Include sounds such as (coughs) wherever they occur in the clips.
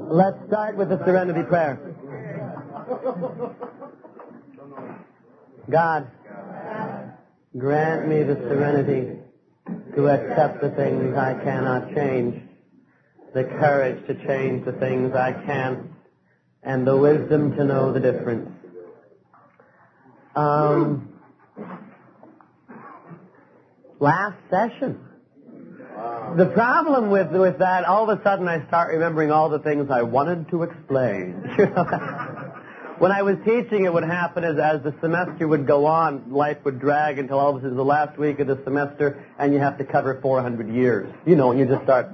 Let's start with the serenity prayer. God, grant me the serenity to accept the things I cannot change, the courage to change the things I can, and the wisdom to know the difference. Um, last session. The problem with with that, all of a sudden I start remembering all the things I wanted to explain. (laughs) when I was teaching, it would happen as as the semester would go on, life would drag until all of a sudden the last week of the semester, and you have to cover 400 years. You know, and you just start.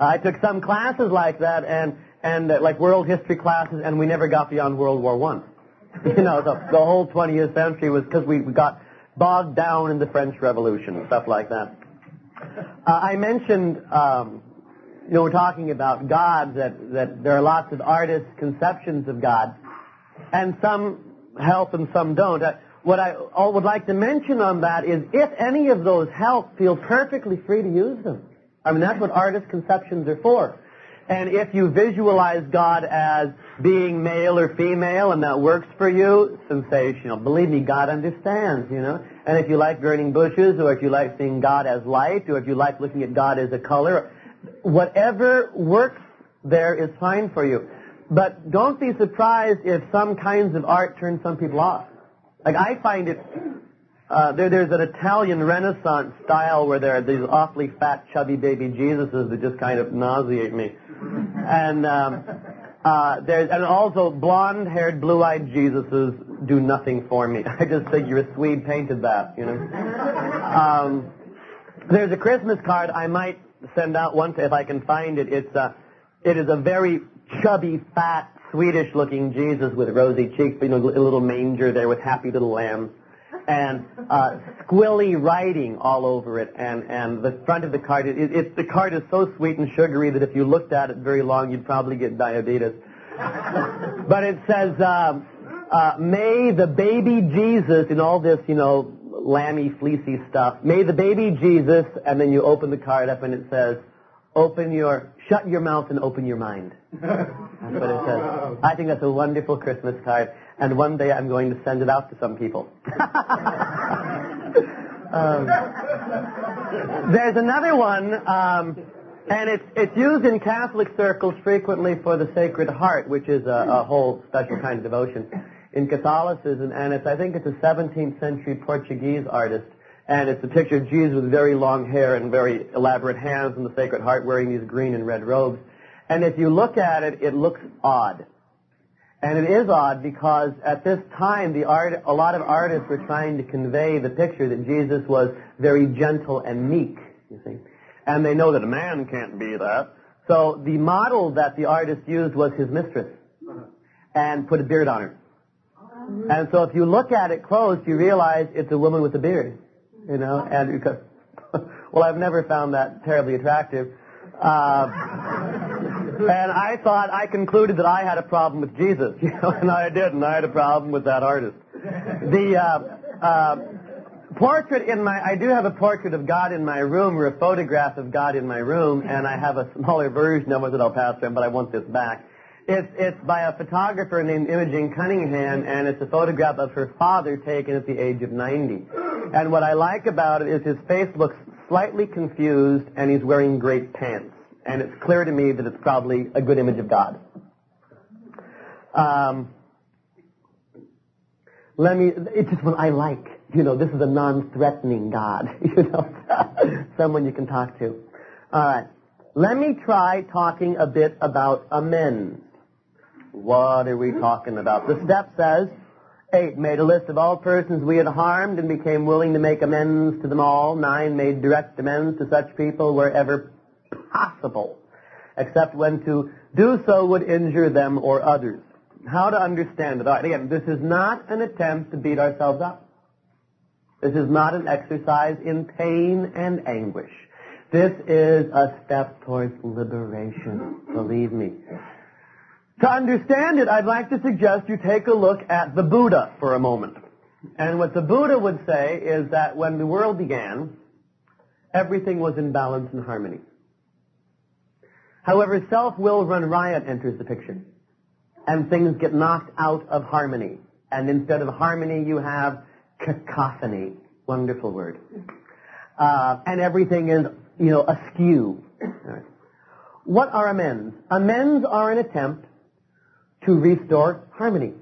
I took some classes like that, and and uh, like world history classes, and we never got beyond World War One. (laughs) you know, the, the whole 20th century was because we got bogged down in the French Revolution and stuff like that. Uh, I mentioned, um, you know, we're talking about God, that, there are lots of artists' conceptions of God, and some help and some don't. Uh, what I would like to mention on that is if any of those help, feel perfectly free to use them. I mean, that's what artist conceptions are for. And if you visualize God as being male or female and that works for you, sensational. Believe me, God understands, you know. And if you like burning bushes or if you like seeing God as light or if you like looking at God as a color, whatever works there is fine for you. But don't be surprised if some kinds of art turn some people off. Like I find it uh, there, there's an Italian Renaissance style where there are these awfully fat, chubby baby Jesuses that just kind of nauseate me. And um, uh, there's and also blonde-haired, blue-eyed Jesuses do nothing for me. (laughs) I just figure a Swede painted that, you know. Um, there's a Christmas card I might send out once if I can find it. It's a, it is a very chubby, fat, Swedish-looking Jesus with rosy cheeks, you know, a little manger there with happy little lambs and uh, squilly writing all over it, and and the front of the card, it, it, the card is so sweet and sugary that if you looked at it very long, you'd probably get diabetes. But it says, uh, uh, "May the baby Jesus," in all this, you know, lammy, fleecy stuff. May the baby Jesus, and then you open the card up, and it says, "Open your, shut your mouth and open your mind." That's what it says. I think that's a wonderful Christmas card and one day I'm going to send it out to some people. (laughs) um, there's another one, um, and it's it's used in Catholic circles frequently for the Sacred Heart, which is a, a whole special kind of devotion in Catholicism, and it's I think it's a 17th century Portuguese artist, and it's a picture of Jesus with very long hair and very elaborate hands and the Sacred Heart wearing these green and red robes. And if you look at it, it looks odd. And it is odd because at this time, the art, a lot of artists were trying to convey the picture that Jesus was very gentle and meek, you see. And they know that a man can't be that. So the model that the artist used was his mistress and put a beard on her. And so if you look at it close, you realize it's a woman with a beard, you know, and because, (laughs) well, I've never found that terribly attractive. Uh, and I thought, I concluded that I had a problem with Jesus, (laughs) you know, and I didn't. I had a problem with that artist. The uh, uh, portrait in my, I do have a portrait of God in my room, or a photograph of God in my room, and I have a smaller version of it that I'll pass around, but I want this back. It's, it's by a photographer named Imogen Cunningham, and it's a photograph of her father taken at the age of 90. And what I like about it is his face looks slightly confused, and he's wearing great pants and it's clear to me that it's probably a good image of God. Um, let me, it's just what I like. You know, this is a non-threatening God. (laughs) You know, someone you can talk to. All right. Let me try talking a bit about amends. What are we talking about? The step says, eight, made a list of all persons we had harmed and became willing to make amends to them all. Nine, made direct amends to such people wherever possible, except when to do so would injure them or others. How to understand it? All right, again, this is not an attempt to beat ourselves up. This is not an exercise in pain and anguish. This is a step towards liberation, believe me. To understand it, I'd like to suggest you take a look at the Buddha for a moment. And what the Buddha would say is that when the world began, everything was in balance and harmony. However, self-will run riot enters the picture. And things get knocked out of harmony. And instead of harmony, you have cacophony. Wonderful word. Uh, and everything is, you know, askew. What are amends? Amends are an attempt to restore harmony.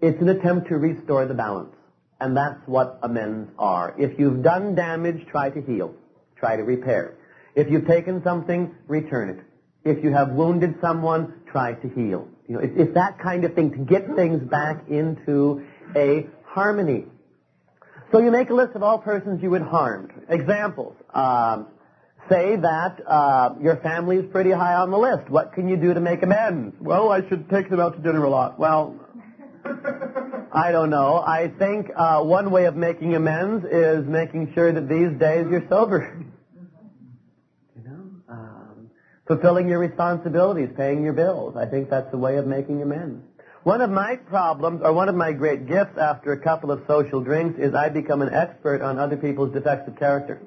It's an attempt to restore the balance. And that's what amends are. If you've done damage, try to heal. Try to repair. If you've taken something, return it. If you have wounded someone, try to heal. You know, it's, it's that kind of thing to get things back into a harmony. So you make a list of all persons you would harm. Examples. Um, say that uh, your family is pretty high on the list. What can you do to make amends? Well, I should take them out to dinner a lot. Well, I don't know. I think uh, one way of making amends is making sure that these days you're sober. (laughs) you know, um, fulfilling your responsibilities, paying your bills. I think that's the way of making amends. One of my problems, or one of my great gifts after a couple of social drinks, is I become an expert on other people's defects of character.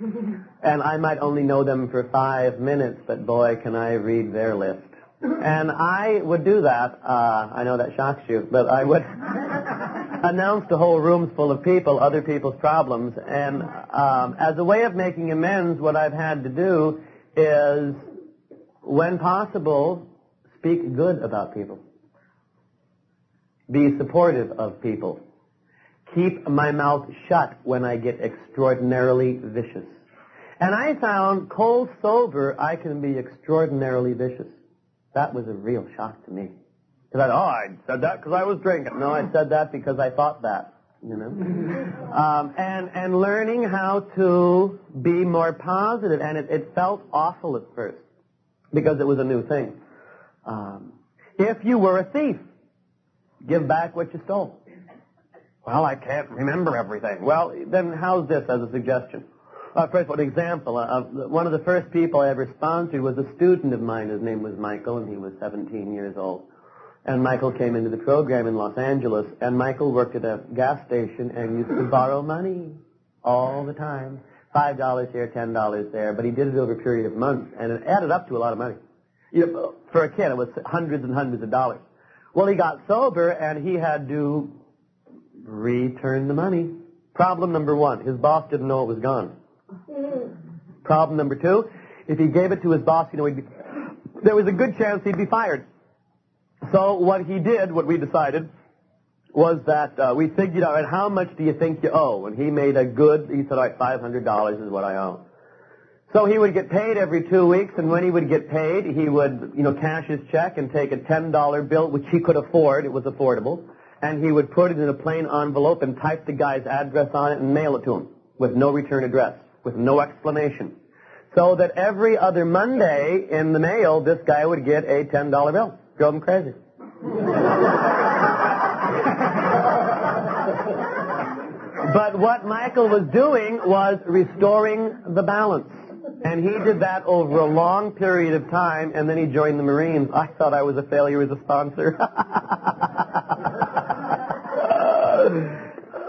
and I might only know them for five minutes, but boy, can I read their list. And I would do that. Uh, I know that shocks you, but I would (laughs) announce to whole rooms full of people other people's problems. And um, as a way of making amends, what I've had to do is, when possible, speak good about people. Be supportive of people. Keep my mouth shut when I get extraordinarily vicious. And I found cold sober, I can be extraordinarily vicious. That was a real shock to me. Because I, oh, I said that because I was drinking. No, I said that because I thought that. You know, (laughs) um, and and learning how to be more positive, and it, it felt awful at first because it was a new thing. Um, if you were a thief, give back what you stole. Well, I can't remember everything. Well, then how's this as a suggestion? Uh, first, an example. Uh, one of the first people I ever sponsored was a student of mine. His name was Michael, and he was 17 years old. And Michael came into the program in Los Angeles, and Michael worked at a gas station and used to borrow money all the time. Five dollars here, ten dollars there, but he did it over a period of months, and it added up to a lot of money. You know, for a kid, it was hundreds and hundreds of dollars. Well, he got sober, and he had to return the money. Problem number one, his boss didn't know it was gone. Problem number two, if he gave it to his boss, you know, be, there was a good chance he'd be fired. So what he did, what we decided, was that uh, we figured out, right, how much do you think you owe? And he made a good, he said, all right, $500 is what I owe. So he would get paid every two weeks, and when he would get paid, he would, you know, cash his check and take a $10 bill, which he could afford, it was affordable, and he would put it in a plain envelope and type the guy's address on it and mail it to him with no return address, with no explanation. So that every other Monday in the mail, this guy would get a $10 bill. Drove him crazy. (laughs) but what Michael was doing was restoring the balance. And he did that over a long period of time, and then he joined the Marines. I thought I was a failure as a sponsor. (laughs)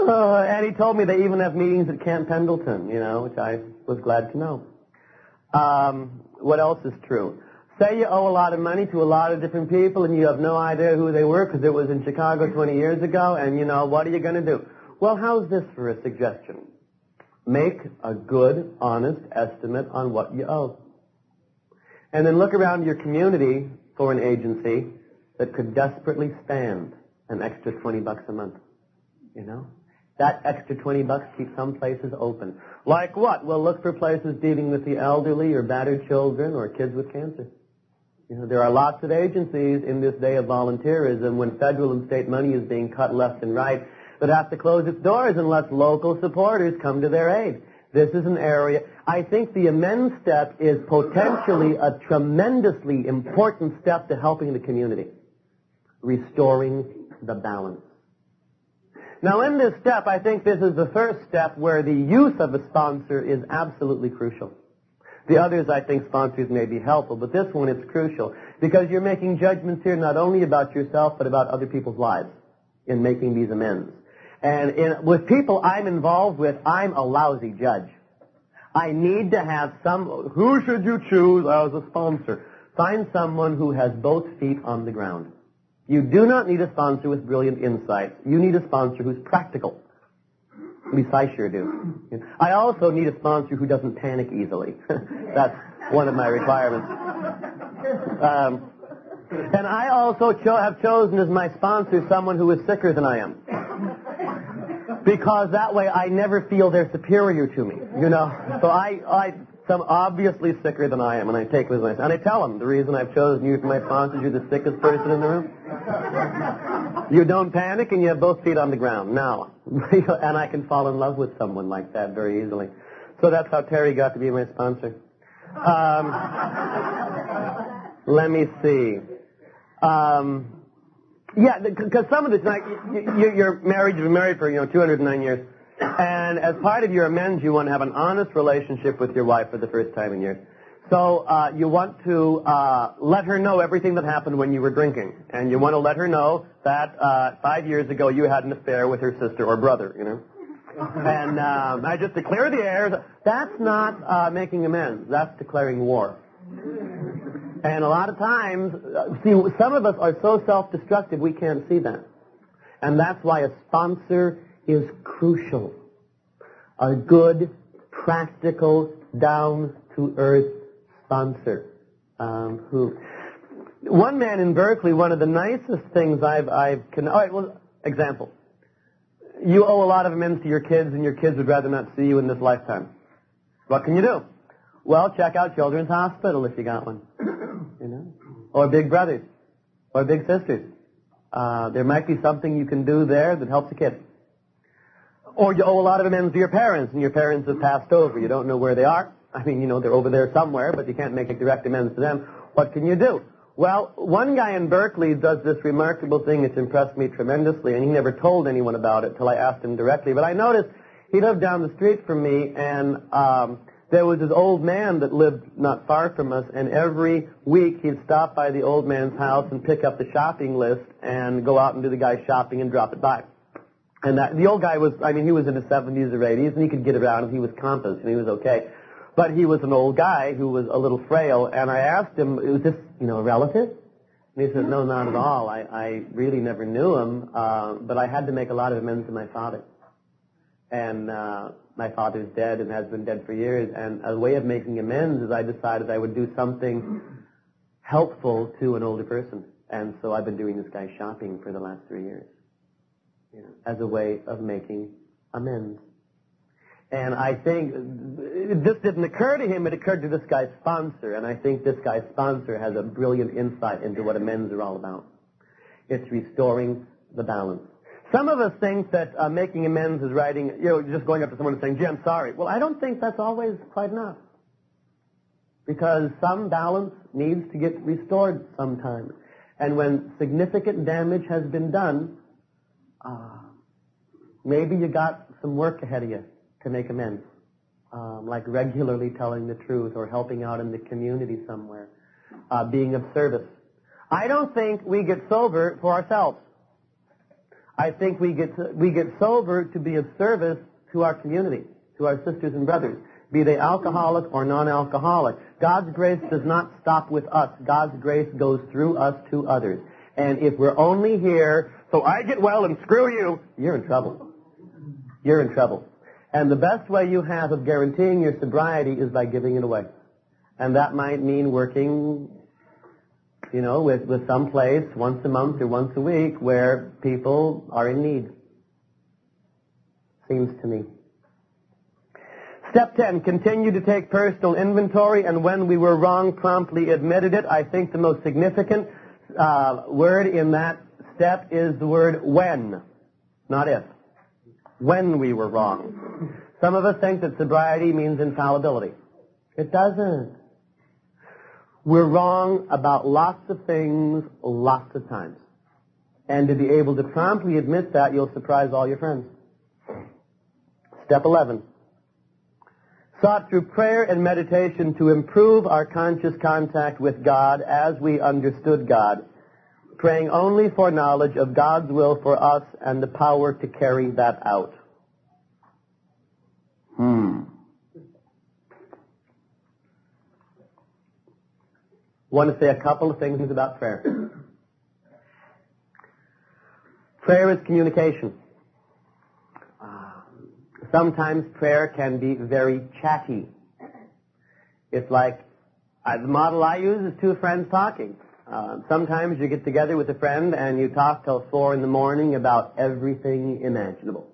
Uh, and he told me they even have meetings at Camp Pendleton, you know, which I was glad to know. Um, what else is true? Say you owe a lot of money to a lot of different people and you have no idea who they were because it was in Chicago 20 years ago and you know, what are you going to do? Well, how's this for a suggestion? Make a good, honest estimate on what you owe. And then look around your community for an agency that could desperately stand an extra 20 bucks a month. You know? That extra 20 bucks keeps some places open. Like what? Well, look for places dealing with the elderly or battered children or kids with cancer. You know, there are lots of agencies in this day of volunteerism when federal and state money is being cut left and right that have to close its doors unless local supporters come to their aid. This is an area, I think the amend step is potentially a tremendously important step to helping the community. Restoring the balance. Now in this step, I think this is the first step where the use of a sponsor is absolutely crucial. The others, I think sponsors may be helpful, but this one is crucial because you're making judgments here not only about yourself, but about other people's lives in making these amends. And in, with people I'm involved with, I'm a lousy judge. I need to have some, who should you choose as a sponsor? Find someone who has both feet on the ground. You do not need a sponsor with brilliant insights. You need a sponsor who's practical. At least I sure do. I also need a sponsor who doesn't panic easily. (laughs) That's one of my requirements. Um, and I also cho- have chosen as my sponsor someone who is sicker than I am. Because that way I never feel they're superior to me, you know. So I, I, some obviously sicker than I am, and I take myself. And I tell them the reason I've chosen you for my sponsor, you're the sickest person in the room. You don't panic, and you have both feet on the ground. Now, (laughs) and I can fall in love with someone like that very easily. So that's how Terry got to be my sponsor. Um, let me see. Um, yeah, because some of this, like, you're married, you've been married for, you know, 209 years, and as part of your amends, you want to have an honest relationship with your wife for the first time in years. So uh, you want to uh, let her know everything that happened when you were drinking, and you want to let her know that uh, five years ago you had an affair with her sister or brother, you know. And um, I just declare the air. That's not uh, making amends. That's declaring war. And a lot of times, uh, see, some of us are so self-destructive we can't see that. And that's why a sponsor is crucial. A good, practical, down-to-earth sponsor. Um, who, one man in Berkeley, one of the nicest things I've, I've, can, all right, well, example. You owe a lot of amends to your kids and your kids would rather not see you in this lifetime. What can you do? Well, check out Children's Hospital if you got one. You know? Or big brothers. Or big sisters. Uh, there might be something you can do there that helps a kid. Or you owe a lot of amends to your parents, and your parents have passed over. You don't know where they are. I mean, you know, they're over there somewhere, but you can't make a direct amends to them. What can you do? Well, one guy in Berkeley does this remarkable thing that's impressed me tremendously, and he never told anyone about it till I asked him directly. But I noticed he lived down the street from me, and um, there was this old man that lived not far from us, and every week he'd stop by the old man's house and pick up the shopping list and go out and do the guy's shopping and drop it by. And that, the old guy was, I mean, he was in his 70s or 80s, and he could get around, and he was compass, and he was okay. But he was an old guy who was a little frail, and I asked him, was this, you know, a relative? And he said, no, not at all. I, I really never knew him, uh, but I had to make a lot of amends to my father. And, uh, my father's dead and has been dead for years, and a way of making amends is I decided I would do something helpful to an older person. And so I've been doing this guy shopping for the last three years, you as a way of making amends. And I think this didn't occur to him, it occurred to this guy's sponsor, and I think this guy's sponsor has a brilliant insight into what amends are all about. It's restoring the balance. Some of us think that uh, making amends is writing, you know, just going up to someone and saying, gee, I'm sorry. Well, I don't think that's always quite enough. Because some balance needs to get restored sometimes. And when significant damage has been done, uh, maybe you got some work ahead of you to make amends. Um, like regularly telling the truth or helping out in the community somewhere. Uh, being of service. I don't think we get sober for ourselves. I think we get, to, we get sober to be of service to our community, to our sisters and brothers, be they alcoholic or non-alcoholic. God's grace does not stop with us. God's grace goes through us to others. And if we're only here, so I get well and screw you, you're in trouble. You're in trouble. And the best way you have of guaranteeing your sobriety is by giving it away. And that might mean working you know, with, with some place once a month or once a week where people are in need. Seems to me. Step 10, continue to take personal inventory and when we were wrong, promptly admitted it. I think the most significant uh, word in that step is the word when, not if. When we were wrong. Some of us think that sobriety means infallibility. It doesn't. We're wrong about lots of things, lots of times. And to be able to promptly admit that, you'll surprise all your friends. Step 11. Sought through prayer and meditation to improve our conscious contact with God as we understood God, praying only for knowledge of God's will for us and the power to carry that out. Hmm. Want to say a couple of things about prayer. prayer is communication. Sometimes prayer can be very chatty. It's like uh, the model I use is two friends talking. Uh, sometimes you get together with a friend and you talk till four in the morning about everything imaginable.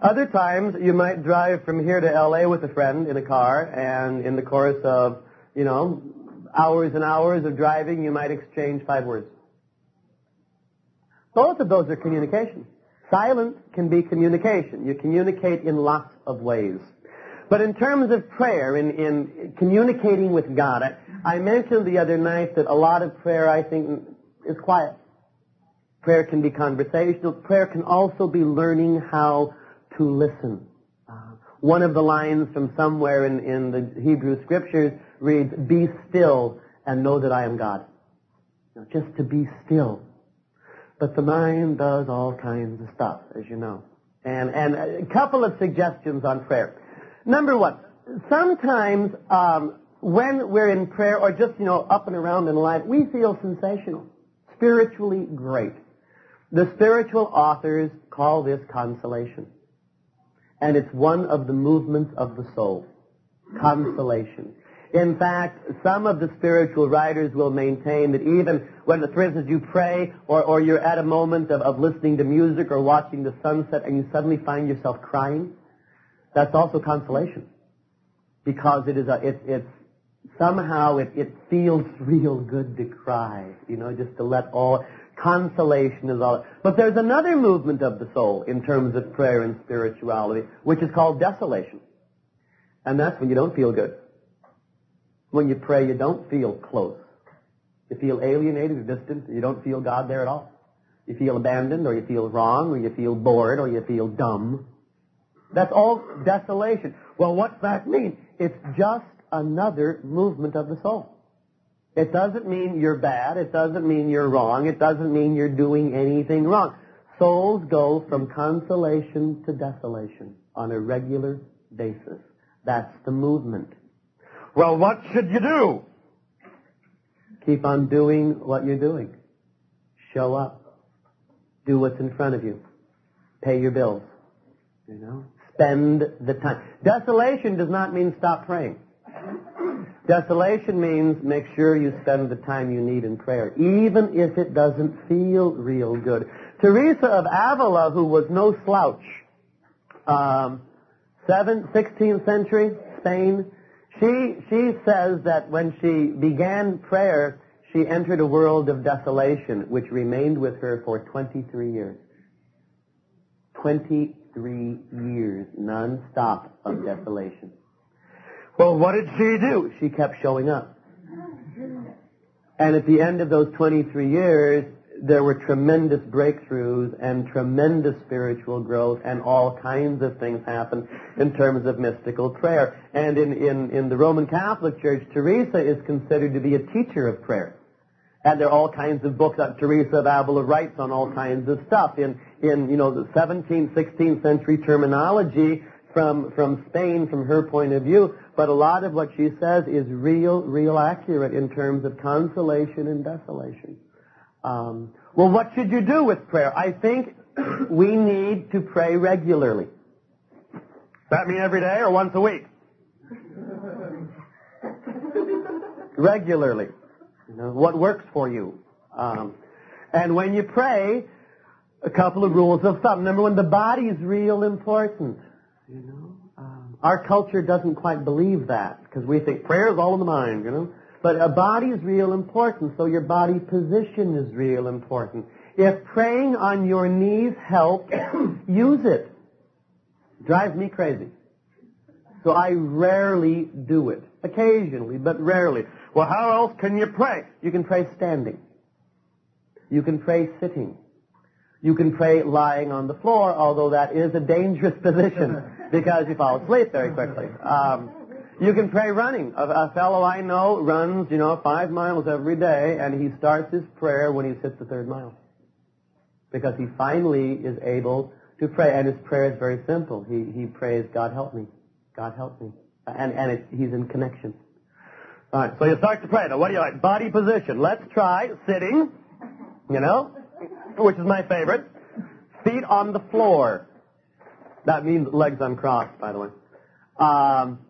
Other times you might drive from here to LA with a friend in a car and in the course of, you know, hours and hours of driving you might exchange five words. Both of those are communication. Silence can be communication. You communicate in lots of ways. But in terms of prayer, in, in communicating with God, I, I mentioned the other night that a lot of prayer, I think, is quiet. Prayer can be conversational. Prayer can also be learning how to listen. Uh, one of the lines from somewhere in, in the Hebrew scriptures reads, Be still and know that I am God. Just to be still. But the mind does all kinds of stuff, as you know. And, and a couple of suggestions on prayer. Number one, sometimes um, when we're in prayer or just, you know, up and around in life, we feel sensational, spiritually great. The spiritual authors call this consolation. And it's one of the movements of the soul. Consolation. In fact, some of the spiritual writers will maintain that even when, for instance, you pray or, or you're at a moment of, of listening to music or watching the sunset and you suddenly find yourself crying, that's also consolation. Because it is a, it, it's somehow it, it feels (laughs) real good to cry, you know, just to let all, consolation is all. But there's another movement of the soul in terms of prayer and spirituality, which is called desolation. And that's when you don't feel good. When you pray, you don't feel close. You feel alienated distant. You don't feel God there at all. You feel abandoned or you feel wrong or you feel bored or you feel dumb. That's all desolation. Well, what's that mean? It's just another movement of the soul. It doesn't mean you're bad. It doesn't mean you're wrong. It doesn't mean you're doing anything wrong. Souls go from consolation to desolation on a regular basis. That's the movement. Well, what should you do? Keep on doing what you're doing. Show up. Do what's in front of you. Pay your bills. You know? Spend the time. Desolation does not mean stop praying. Desolation means make sure you spend the time you need in prayer, even if it doesn't feel real good. Teresa of Avila, who was no slouch, um, 7th, 16th century, Spain, she, she says that when she began prayer, she entered a world of desolation, which remained with her for 23 years. 23 years non-stop of desolation. Well, what did she do? She kept showing up. And at the end of those 23 years, there were tremendous breakthroughs and tremendous spiritual growth and all kinds of things happened in terms of mystical prayer. And in, in, in the Roman Catholic Church, Teresa is considered to be a teacher of prayer. And there are all kinds of books that Teresa of Avila writes on all kinds of stuff. In, in you know, the 17th, 16th century terminology from, from Spain, from her point of view, but a lot of what she says is real, real accurate in terms of consolation and desolation. Um, well, what should you do with prayer? I think (clears throat) we need to pray regularly. Does that mean every day or once a week? regularly. You know, what works for you. Um, and when you pray, a couple of rules of thumb. Number one, the body is real important. You know, um, our culture doesn't quite believe that because we think prayer is all in the mind. You know, but a body is real important, so your body position is real important. If praying on your knees helps, (coughs) use it. Drives me crazy. So I rarely do it. Occasionally, but rarely. Well, how else can you pray? You can pray standing. You can pray sitting. You can pray lying on the floor, although that is a dangerous (laughs) position because you fall asleep very quickly. Um, you can pray running. A, a fellow I know runs, you know, five miles every day, and he starts his prayer when he's hit the third mile. Because he finally is able to pray, and his prayer is very simple. He, he prays, God help me. God help me. And, and it, he's in connection. All right, so you start to pray. Now, what do you like? Body position. Let's try sitting, you know, which is my favorite. Feet on the floor. That means legs uncrossed, by the way. Um,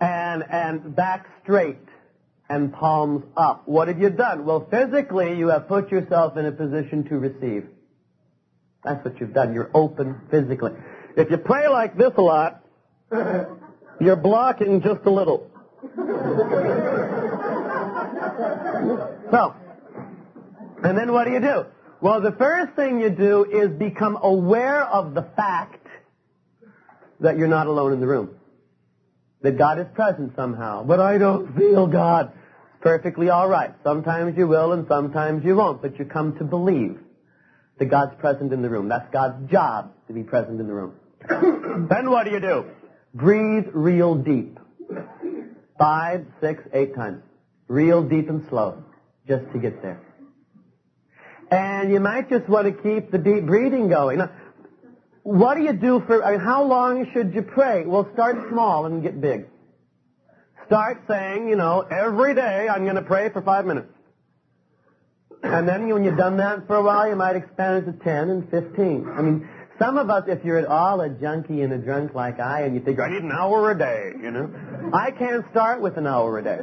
and, and back straight and palms up. What have you done? Well, physically, you have put yourself in a position to receive. That's what you've done. You're open physically. If you pray like this a lot, (coughs) you're blocking just a little. (laughs) so, and then what do you do? Well, the first thing you do is become aware of the fact that you're not alone in the room. That God is present somehow. But I don't feel God. Perfectly alright. Sometimes you will and sometimes you won't, but you come to believe that God's present in the room. That's God's job to be present in the room. (coughs) then what do you do? Breathe real deep. Five, six, eight times. Real deep and slow. Just to get there. And you might just want to keep the deep breathing going. Now, what do you do for, I mean, how long should you pray? Well, start small and get big. Start saying, you know, every day I'm going to pray for five minutes. And then when you've done that for a while, you might expand it to 10 and 15. I mean, some of us, if you're at all a junkie and a drunk like I, and you think, I need an hour a day, you know, I can't start with an hour a day.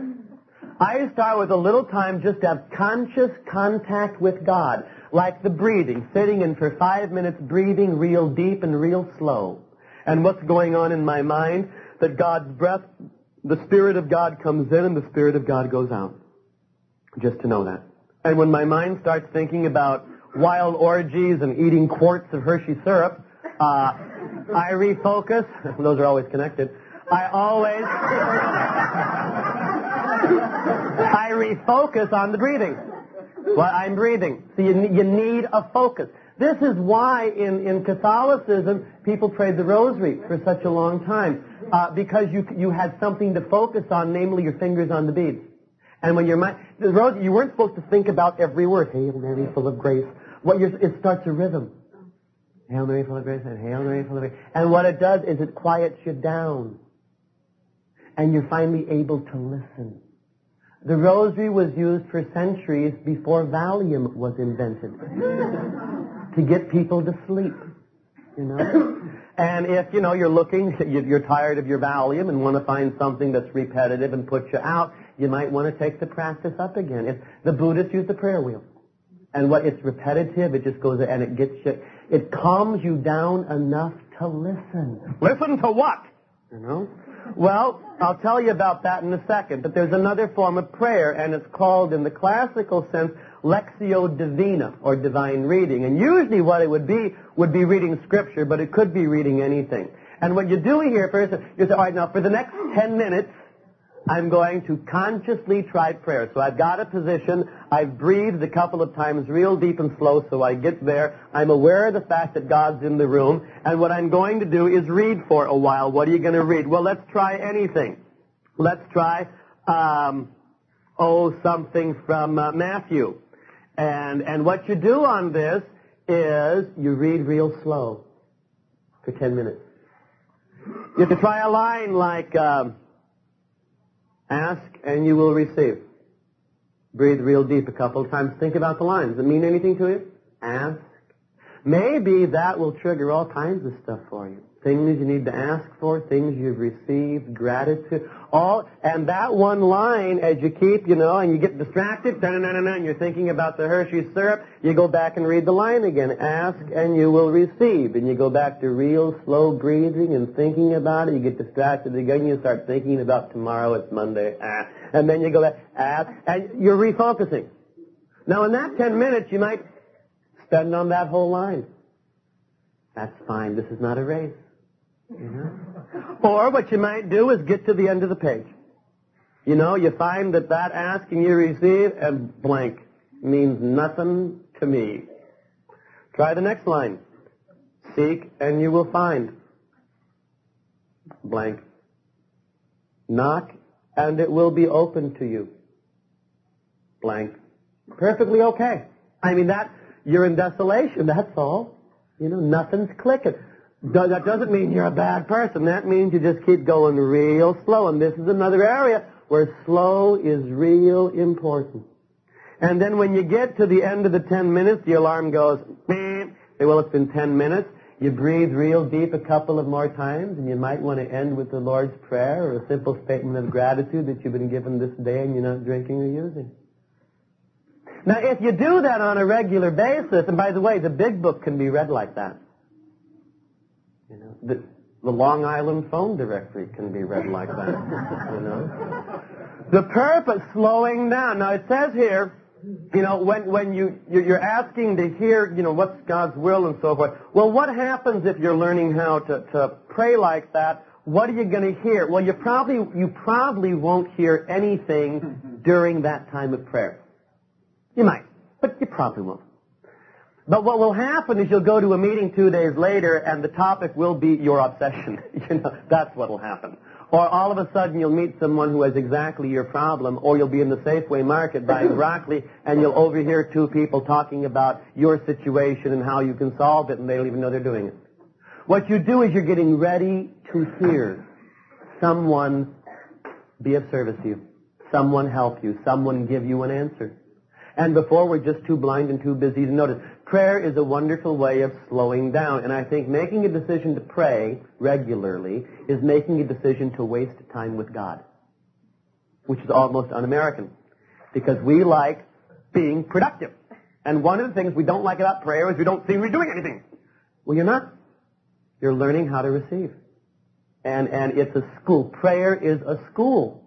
I start with a little time just to have conscious contact with God, like the breathing, sitting in for five minutes, breathing real deep and real slow. And what's going on in my mind? That God's breath, the Spirit of God comes in and the Spirit of God goes out. Just to know that. And when my mind starts thinking about wild orgies and eating quarts of Hershey syrup, uh, I refocus. (laughs) Those are always connected. I always, (laughs) I refocus on the breathing. What I'm breathing. So you, you need a focus. This is why in, in Catholicism people prayed the rosary for such a long time. Uh, because you, you had something to focus on, namely your fingers on the beads. And when your mind, the rosary, you weren't supposed to think about every word. Hail Mary, full of grace. What it starts a rhythm. Hail Mary, full of grace, and Hail Mary, full of grace. And what it does is it quiets you down. And you're finally able to listen. The rosary was used for centuries before Valium was invented. to get people to sleep. You know? And if, you know, you're looking, you're tired of your Valium and want to find something that's repetitive and puts you out, you might want to take the practice up again. If the Buddhists use the prayer wheel. And what it's repetitive, it just goes and it gets you, it calms you down enough to listen. Listen to what? You know? Well, I'll tell you about that in a second, but there's another form of prayer, and it's called, in the classical sense, Lectio Divina, or divine reading. And usually what it would be, would be reading scripture, but it could be reading anything. And what you do here first, you say, all right, now for the next 10 minutes, I'm going to consciously try prayer. So I've got a position. I've breathed a couple of times real deep and slow so I get there. I'm aware of the fact that God's in the room. And what I'm going to do is read for a while. What are you going to read? Well, let's try anything. Let's try, um, oh, something from uh, Matthew. And, and what you do on this is you read real slow for 10 minutes. You have to try a line like, um, Ask and you will receive. Breathe real deep a couple of times. Think about the lines. Does it mean anything to you? Ask. Maybe that will trigger all kinds of stuff for you things you need to ask for, things you've received, gratitude, all, and that one line as you keep, you know, and you get distracted, and you're thinking about the Hershey syrup, you go back and read the line again, ask and you will receive, and you go back to real slow breathing and thinking about it, you get distracted again, you start thinking about tomorrow, it's Monday, ah, and then you go back, ask, and you're refocusing. Now in that 10 minutes, you might spend on that whole line. That's fine. This is not a race. Know? Or what you might do is get to the end of the page. You know, you find that that ask and you receive and blank means nothing to me. Try the next line. Seek and you will find. Blank. Knock and it will be open to you. Blank. Perfectly okay. I mean that, you're in desolation, that's all. You know, nothing's clicking. That doesn't mean you're a bad person. That means you just keep going real slow. And this is another area where slow is real important. And then when you get to the end of the 10 minutes, the alarm goes, Beep. Say, well, it's been 10 minutes. You breathe real deep a couple of more times, and you might want to end with the Lord's Prayer or a simple statement of gratitude that you've been given this day and you're not drinking or using. Now, if you do that on a regular basis, and by the way, the big book can be read like that. You know, the, the Long Island phone directory can be read like that. You know, the purpose slowing down. Now it says here, you know, when when you you're asking to hear, you know, what's God's will and so forth. Well, what happens if you're learning how to to pray like that? What are you going to hear? Well, you probably you probably won't hear anything during that time of prayer. You might, but you probably won't. But what will happen is you'll go to a meeting two days later and the topic will be your obsession. (laughs) you know, that's what will happen. Or all of a sudden you'll meet someone who has exactly your problem, or you'll be in the Safeway market buying (laughs) broccoli and you'll overhear two people talking about your situation and how you can solve it and they don't even know they're doing it. What you do is you're getting ready to hear someone be of service to you, someone help you, someone give you an answer. And before we're just too blind and too busy to notice. Prayer is a wonderful way of slowing down. And I think making a decision to pray regularly is making a decision to waste time with God. Which is almost un-American. Because we like being productive. And one of the things we don't like about prayer is we don't seem to be doing anything. Well, you're not. You're learning how to receive. And, and it's a school. Prayer is a school.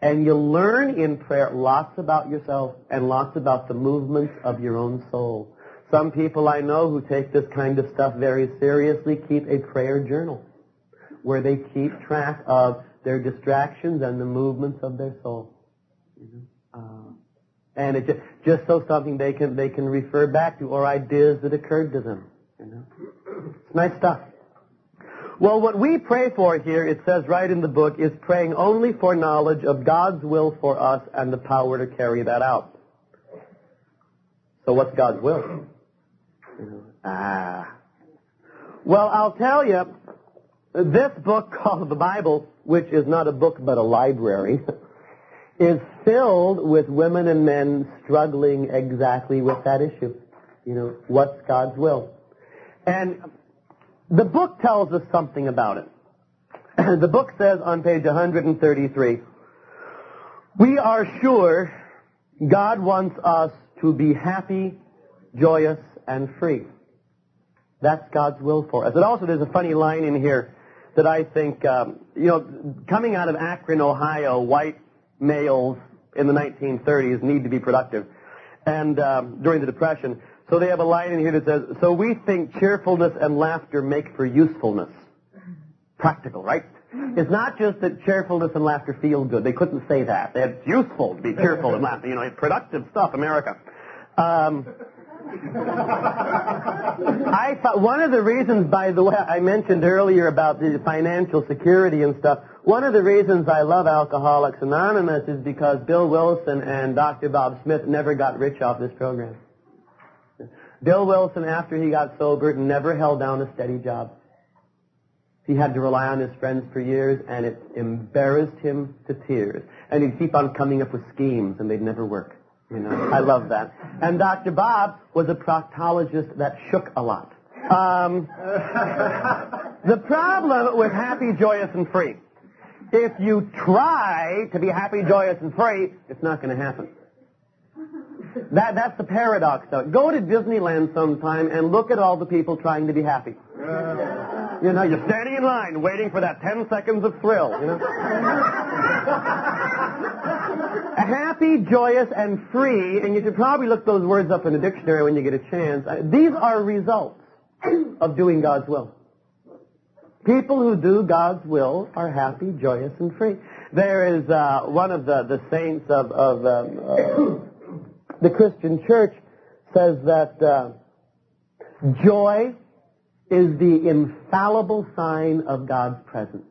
And you learn in prayer lots about yourself and lots about the movements of your own soul. Some people I know who take this kind of stuff very seriously keep a prayer journal where they keep track of their distractions and the movements of their soul. Uh, and it just, just so something they can they can refer back to or ideas that occurred to them. You know, it's nice stuff. Well, what we pray for here, it says right in the book, is praying only for knowledge of God's will for us and the power to carry that out. So what's God's will? Ah. Well, I'll tell you, this book called the Bible, which is not a book but a library, (laughs) is filled with women and men struggling exactly with that issue. You know, what's God's will? And the book tells us something about it. (clears throat) the book says on page 133, we are sure God wants us to be happy, joyous, and free. That's God's will for us. And also there's a funny line in here that I think, um, you know, coming out of Akron, Ohio, white males in the 1930s need to be productive. And um, during the Depression, so they have a line in here that says, so we think cheerfulness and laughter make for usefulness. Practical, right? It's not just that cheerfulness and laughter feel good. They couldn't say that. It's useful to be cheerful and laugh. You know, it's productive stuff, America. Um, (laughs) I thought one of the reasons, by the way, I mentioned earlier about the financial security and stuff. One of the reasons I love Alcoholics Anonymous is because Bill Wilson and Dr. Bob Smith never got rich off this program. Bill Wilson, after he got sober, never held down a steady job. He had to rely on his friends for years, and it embarrassed him to tears. And he'd keep on coming up with schemes, and they'd never work. You know, I love that. And Dr. Bob was a proctologist that shook a lot. Um, the problem with happy, joyous, and free, if you try to be happy, joyous, and free, it's not going to happen. That, that's the paradox, though. Go to Disneyland sometime and look at all the people trying to be happy. You know, you're standing in line waiting for that 10 seconds of thrill, you know. Happy, joyous, and free, and you should probably look those words up in the dictionary when you get a chance. Uh, these are results (clears throat) of doing God's will. People who do God's will are happy, joyous, and free. There is uh, one of the, the saints of, of um, uh, the Christian church says that uh, joy is the infallible sign of God's presence.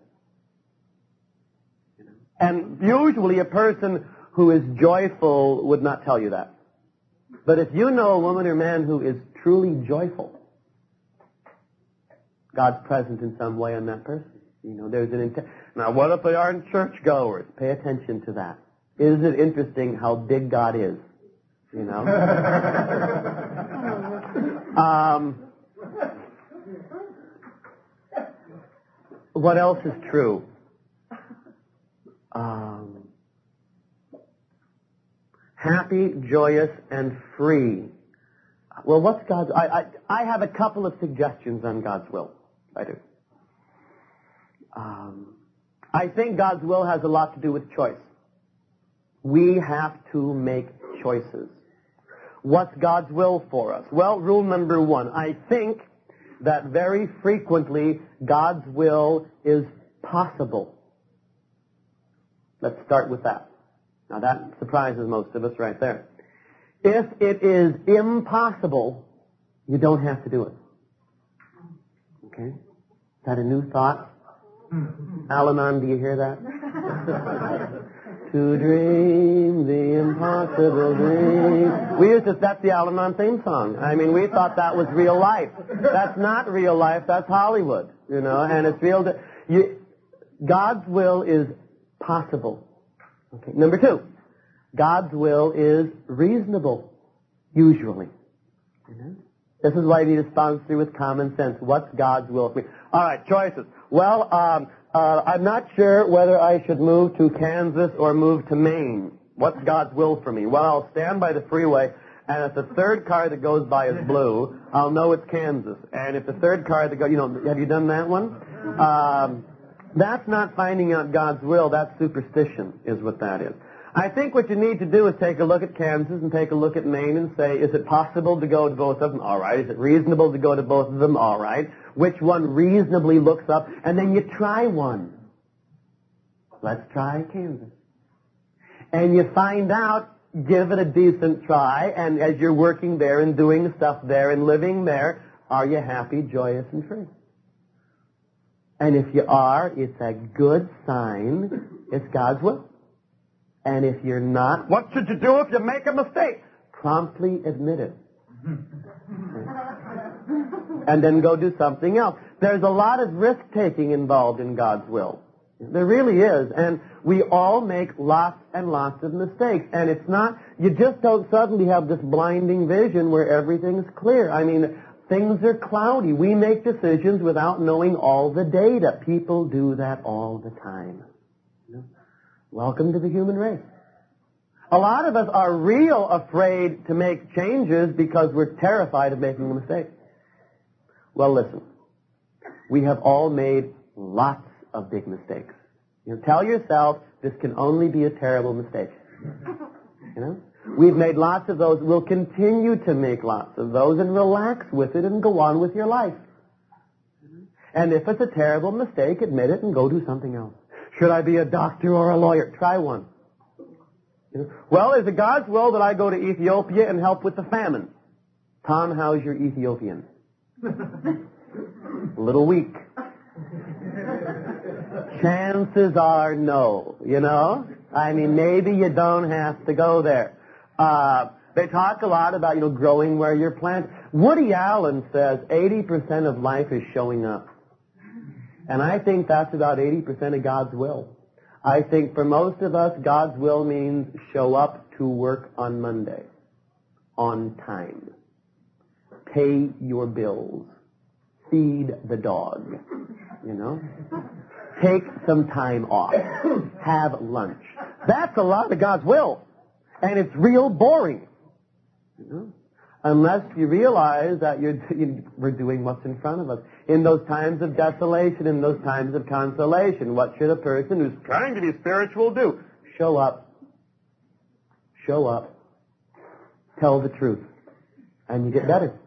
And usually a person who is joyful would not tell you that. But if you know a woman or man who is truly joyful, God's present in some way in that person. You know, there's an intent. Now, what if they aren't churchgoers? Pay attention to that. Isn't it interesting how big God is? You know? (laughs) um, what else is true? Um, happy, joyous, and free. Well, what's God's? I, I, I have a couple of suggestions on God's will. I do. Um, I think God's will has a lot to do with choice. We have to make choices. What's God's will for us? Well, rule number one. I think that very frequently God's will is possible. Let's start with that. Now that surprises most of us right there. If it is impossible, you don't have to do it. Okay? Is that a new thought? Al-Anon, do you hear that? (laughs) to dream the impossible dream. We used to, that's the Al-Anon theme song. I mean, we thought that was real life. That's not real life, that's Hollywood, you know, and it's real, you, God's will is possible. Okay. Number two, God's will is reasonable, usually. This is why need to sponsor with common sense. What's God's will for me? All right, choices. Well, um, uh, I'm not sure whether I should move to Kansas or move to Maine. What's God's will for me? Well, I'll stand by the freeway, and if the third car that goes by is blue, I'll know it's Kansas. And if the third car that goes, you know, have you done that one? Um, that's not finding out God's will. That's superstition, is what that is. I think what you need to do is take a look at Kansas and take a look at Maine and say, is it possible to go to both of them? All right. Is it reasonable to go to both of them? All right. Which one reasonably looks up? And then you try one. Let's try Kansas. And you find out, give it a decent try, and as you're working there and doing stuff there and living there, are you happy, joyous, and free? And if you are, it's a good sign. It's God's will. And if you're not, what should you do if you make a mistake? Promptly admit it. and then go do something else. There's a lot of risk taking involved in God's will. There really is. And we all make lots and lots of mistakes. And it's not, you just don't suddenly have this blinding vision where everything's clear. I mean, things are cloudy. We make decisions without knowing all the data. People do that all the time. Welcome to the human race. A lot of us are real afraid to make changes because we're terrified of making a mistake. Well, listen. We have all made lots of big mistakes. You know, tell yourself this can only be a terrible mistake. You know? We've made lots of those. We'll continue to make lots of those and relax with it and go on with your life. And if it's a terrible mistake, admit it and go do something else. Should I be a doctor or a lawyer? Try one. Well, is it God's will that I go to Ethiopia and help with the famine? Tom, how's your Ethiopian? (laughs) a little weak. Chances are no, you know? I mean, maybe you don't have to go there. Uh, they talk a lot about, you know, growing where you're planted. Woody Allen says 80% of life is showing up. And I think that's about 80% of God's will. I think for most of us, God's will means show up to work on Monday. On time. Pay your bills. Feed the dog. You know? Take some time off. Have lunch. That's a lot of God's will. And it's real boring. You know? unless you realize that you're, (laughs) you, we're doing what's in front of us. In those times of desolation, in those times of consolation, what should a person who's trying to be spiritual do? Show up. Show up. Tell the truth. And you get better.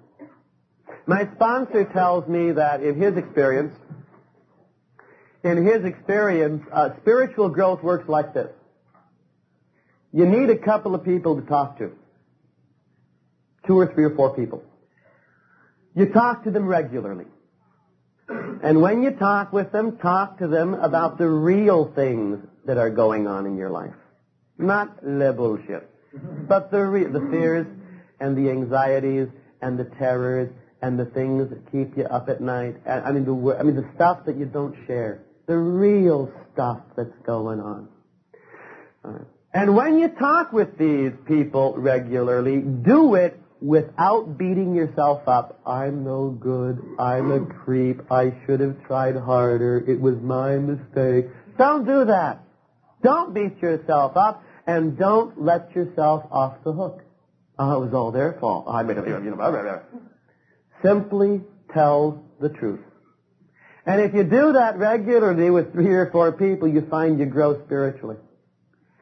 My sponsor tells me that in his experience, in his experience, uh, spiritual growth works like this. You need a couple of people to talk to two or three or four people. You talk to them regularly. And when you talk with them, talk to them about the real things that are going on in your life. Not the bullshit. But the re- the fears and the anxieties and the terrors and the things that keep you up at night. I mean, the, I mean, the stuff that you don't share. The real stuff that's going on. And when you talk with these people regularly, do it without beating yourself up. I'm no good. I'm a creep. I should have tried harder. It was my mistake. Don't do that. Don't beat yourself up and don't let yourself off the hook. Oh, it was all their fault. I made a. Simply tell the truth. And if you do that regularly with three or four people, you find you grow spiritually.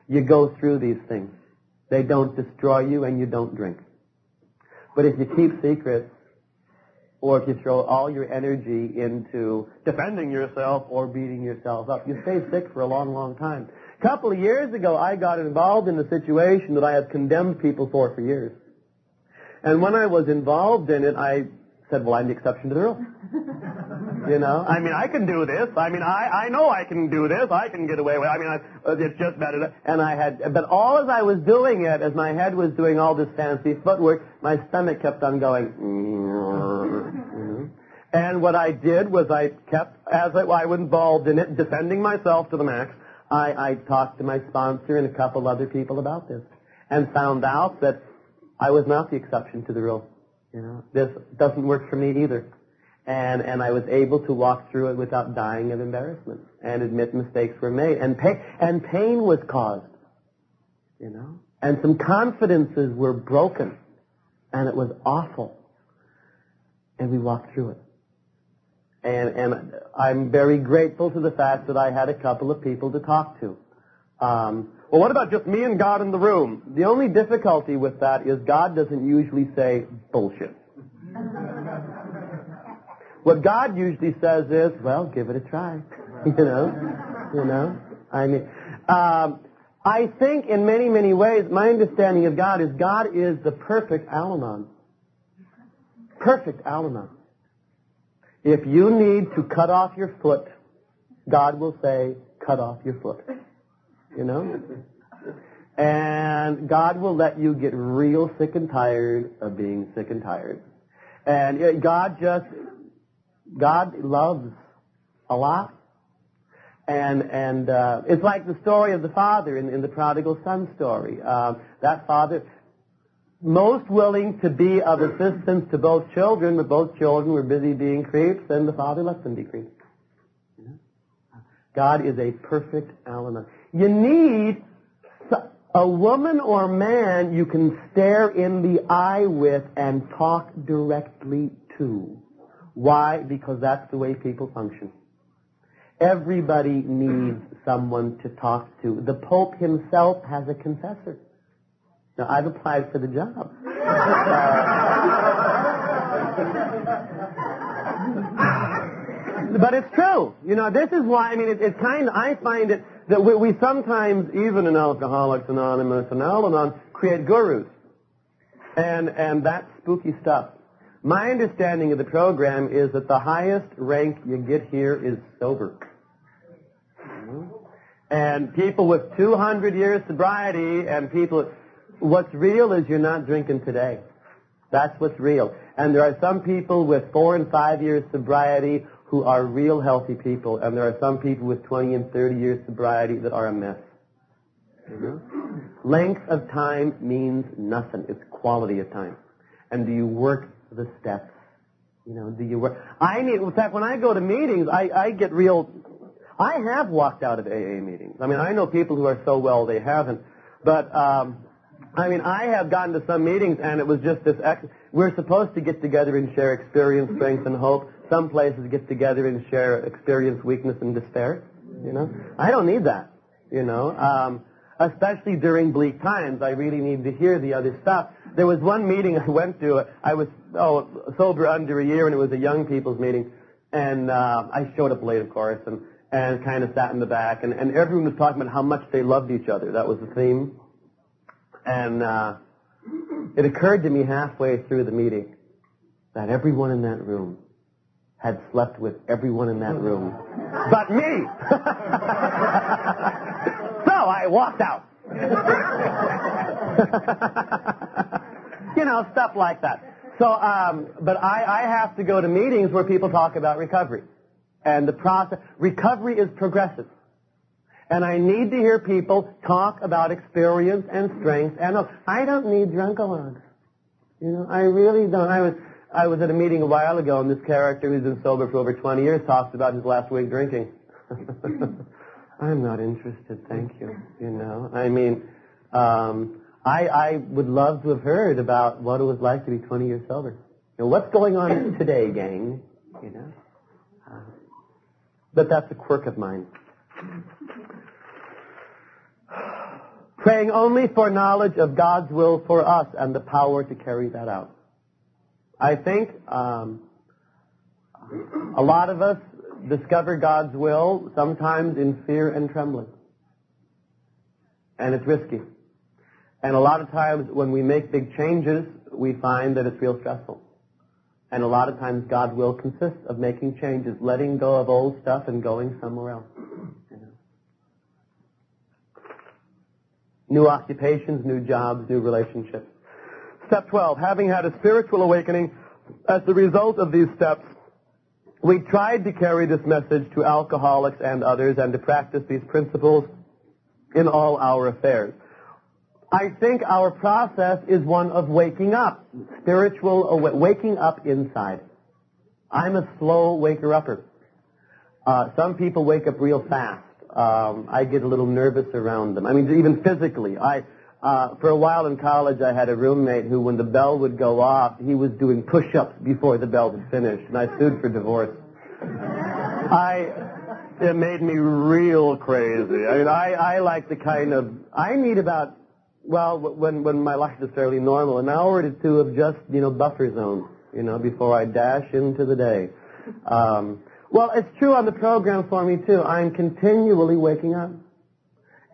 You go through these things. They don't destroy you and you don't drink. But if you keep secrets, or if you throw all your energy into defending yourself or beating yourself up, you stay sick for a long, long time. A couple of years ago, I got involved in a situation that I had condemned people for for years. And when I was involved in it, I said, well, I'm the exception to the rule. (laughs) You know, I mean, I can do this. I mean, I I know I can do this. I can get away with. It. I mean, I, uh, it's just better. And I had, but all as I was doing it, as my head was doing all this fancy footwork, my stomach kept on going. (laughs) And what I did was I kept, as I, I was involved in it, defending myself to the max. I, I talked to my sponsor and a couple other people about this, and found out that I was not the exception to the rule. You know, this doesn't work for me either and and I was able to walk through it without dying of embarrassment and admit mistakes were made. And pain and pain was caused, you know, and some confidences were broken, and it was awful, and we walked through it. And and I'm very grateful to the fact that I had a couple of people to talk to. Um, well, what about just me and God in the room? The only difficulty with that is God doesn't usually say bullshit. What God usually says is, well, give it a try. (laughs) you know? You know? I mean, um, I think in many, many ways, my understanding of God is God is the perfect Al-Anon. Perfect Al-Anon. If you need to cut off your foot, God will say, cut off your foot. You know? And God will let you get real sick and tired of being sick and tired. And God just God loves a lot. And, and uh, it's like the story of the father in, in the prodigal son story. Uh, that father, most willing to be of assistance to both children, but both children were busy being creeps, and the father let them be creeps. God is a perfect Al-Anon. You need a woman or man you can stare in the eye with and talk directly to. Why? Because that's the way people function. Everybody needs someone to talk to. The Pope himself has a confessor. Now, I've applied for the job. (laughs) but it's true. You know, this is why, I mean, it, it's kind of, I find it that we, we sometimes, even in Alcoholics Anonymous and Al-Anon, create gurus. And, and that's spooky stuff. My understanding of the program is that the highest rank you get here is sober. And people with 200 years sobriety and people, what's real is you're not drinking today. That's what's real. And there are some people with four and five years sobriety who are real healthy people, and there are some people with 20 and 30 years sobriety that are a mess. Length of time means nothing. It's quality of time. And do you work the steps. You know, do you work? I need, in fact, when I go to meetings, I, I get real, I have walked out of AA meetings. I mean, I know people who are so well they haven't. But, um, I mean, I have gotten to some meetings and it was just this, ex- we're supposed to get together and share experience, strength, and hope. Some places get together and share experience, weakness, and despair. You know? I don't need that. You know? Um, especially during bleak times. I really need to hear the other stuff. There was one meeting (laughs) I went to. I was oh sober under a year, and it was a young people's meeting. And uh, I showed up late, of course, and and kind of sat in the back, and, and everyone was talking about how much they loved each other. That was the theme. And uh, it occurred to me halfway through the meeting that everyone in that room had slept with everyone in that room (laughs) but me. (laughs) so I walked out. (laughs) you know, stuff like that. So, um, but I, I have to go to meetings where people talk about recovery. And the process, recovery is progressive. And I need to hear people talk about experience and strength. And I don't need drunkalogs. You know, I really don't. I was, I was at a meeting a while ago, and this character who's been sober for over 20 years talks about his last week drinking. (laughs) I'm not interested, thank you. You know, I mean, um, I, I would love to have heard about what it was like to be 20 years sober. You know, what's going on (coughs) today, gang? You know, uh, but that's a quirk of mine. (sighs) Praying only for knowledge of God's will for us and the power to carry that out. I think um, a lot of us discover God's will sometimes in fear and trembling. And it's risky. And a lot of times when we make big changes, we find that it's real stressful. And a lot of times God's will consists of making changes, letting go of old stuff and going somewhere else. You know. New occupations, new jobs, new relationships. Step 12, having had a spiritual awakening as the result of these steps, we tried to carry this message to alcoholics and others and to practice these principles in all our affairs. I think our process is one of waking up, spiritual waking up inside. I'm a slow waker-upper. Uh, some people wake up real fast. Um, I get a little nervous around them. I mean, even physically. I, uh, for a while in college, I had a roommate who, when the bell would go off, he was doing push-ups before the bell had finished, and I sued for divorce. I, it made me real crazy. I mean, I, I like the kind of, I need about well, when when my life is fairly normal, an hour or two of just you know buffer zone, you know, before I dash into the day. Um, well, it's true on the program for me too. I'm continually waking up.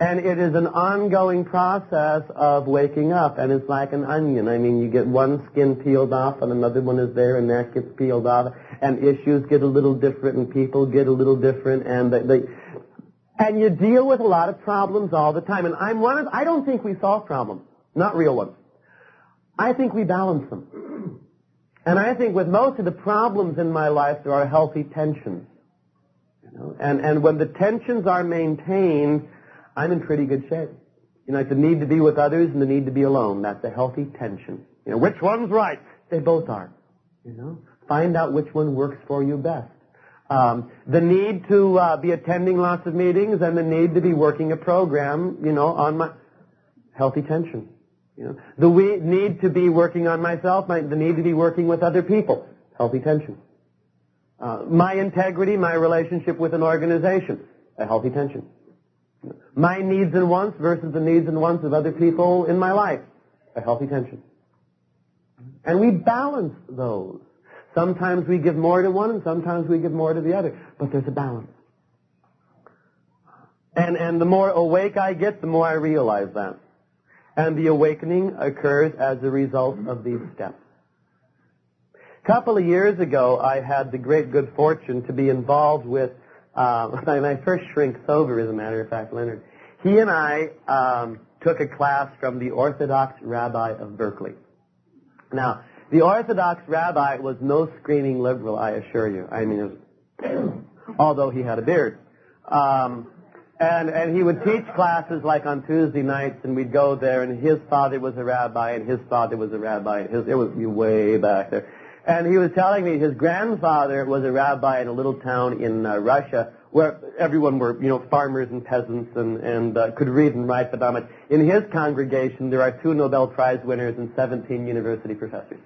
And it is an ongoing process of waking up, and it's like an onion. I mean, you get one skin peeled off, and another one is there, and that gets peeled off, and issues get a little different, and people get a little different, and they, they and you deal with a lot of problems all the time. And I'm one of, I don't think we solve problems. Not real ones. I think we balance them. (clears throat) And I think with most of the problems in my life, there are healthy tensions. You know? and, and when the tensions are maintained, I'm in pretty good shape. You know, like the need to be with others and the need to be alone. That's a healthy tension. You know, which one's right? They both are. You know, find out which one works for you best. Um, the need to uh, be attending lots of meetings and the need to be working a program, you know, on my healthy tension. You know, the we need to be working on myself, my, the need to be working with other people, healthy tension. Uh, my integrity, my relationship with an organization, a healthy tension. My needs and wants versus the needs and wants of other people in my life, a healthy tension. And we balance those. Sometimes we give more to one and sometimes we give more to the other. But there's a balance. And, and the more awake I get, the more I realize that. And the awakening occurs as a result of these steps. A couple of years ago, I had the great good fortune to be involved with (laughs) uh, my first shrink sober, as a matter of fact, Leonard. He and I um, took a class from the Orthodox rabbi of Berkeley. Now, the Orthodox rabbi was no screaming liberal, I assure you. I mean, was, (clears throat) although he had a beard. Um, and, and he would teach classes like on Tuesday nights, and we'd go there, and his father was a rabbi, and his father was a rabbi, and his, it was way back there. And he was telling me his grandfather was a rabbi in a little town in uh, Russia where everyone were, you know, farmers and peasants and, and uh, could read and write, but not much. In his congregation, there are two Nobel Prize winners and 17 university professors.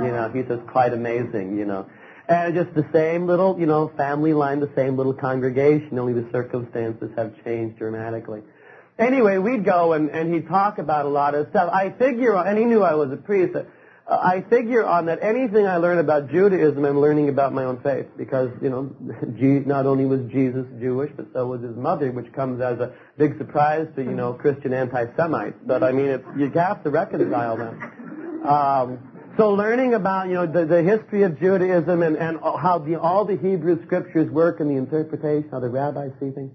You know, he says, quite amazing, you know. And just the same little, you know, family line, the same little congregation, only the circumstances have changed dramatically. Anyway, we'd go and, and he'd talk about a lot of stuff. I figure, and he knew I was a priest, I figure on that anything I learn about Judaism, I'm learning about my own faith because, you know, (laughs) not only was Jesus Jewish, but so was his mother, which comes as a big surprise to, you know, Christian anti-Semites. But I mean, you have to reconcile them. Um, so learning about, you know, the, the history of Judaism and, and how the, all the Hebrew scriptures work and the interpretation, how the rabbis see things.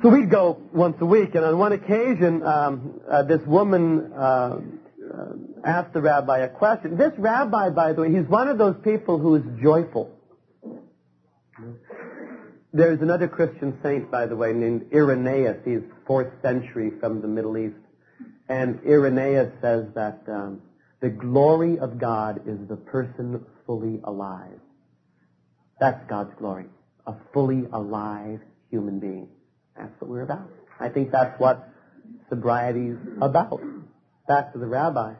So we'd go once a week, and on one occasion, um, uh, this woman, uh, uh, asked the rabbi a question. This rabbi, by the way, he's one of those people who is joyful. There's another Christian saint, by the way, named Irenaeus. He's fourth century from the Middle East. And Irenaeus says that um, the glory of God is the person fully alive. That's God's glory. A fully alive human being. That's what we're about. I think that's what sobriety's about. Back to the rabbi.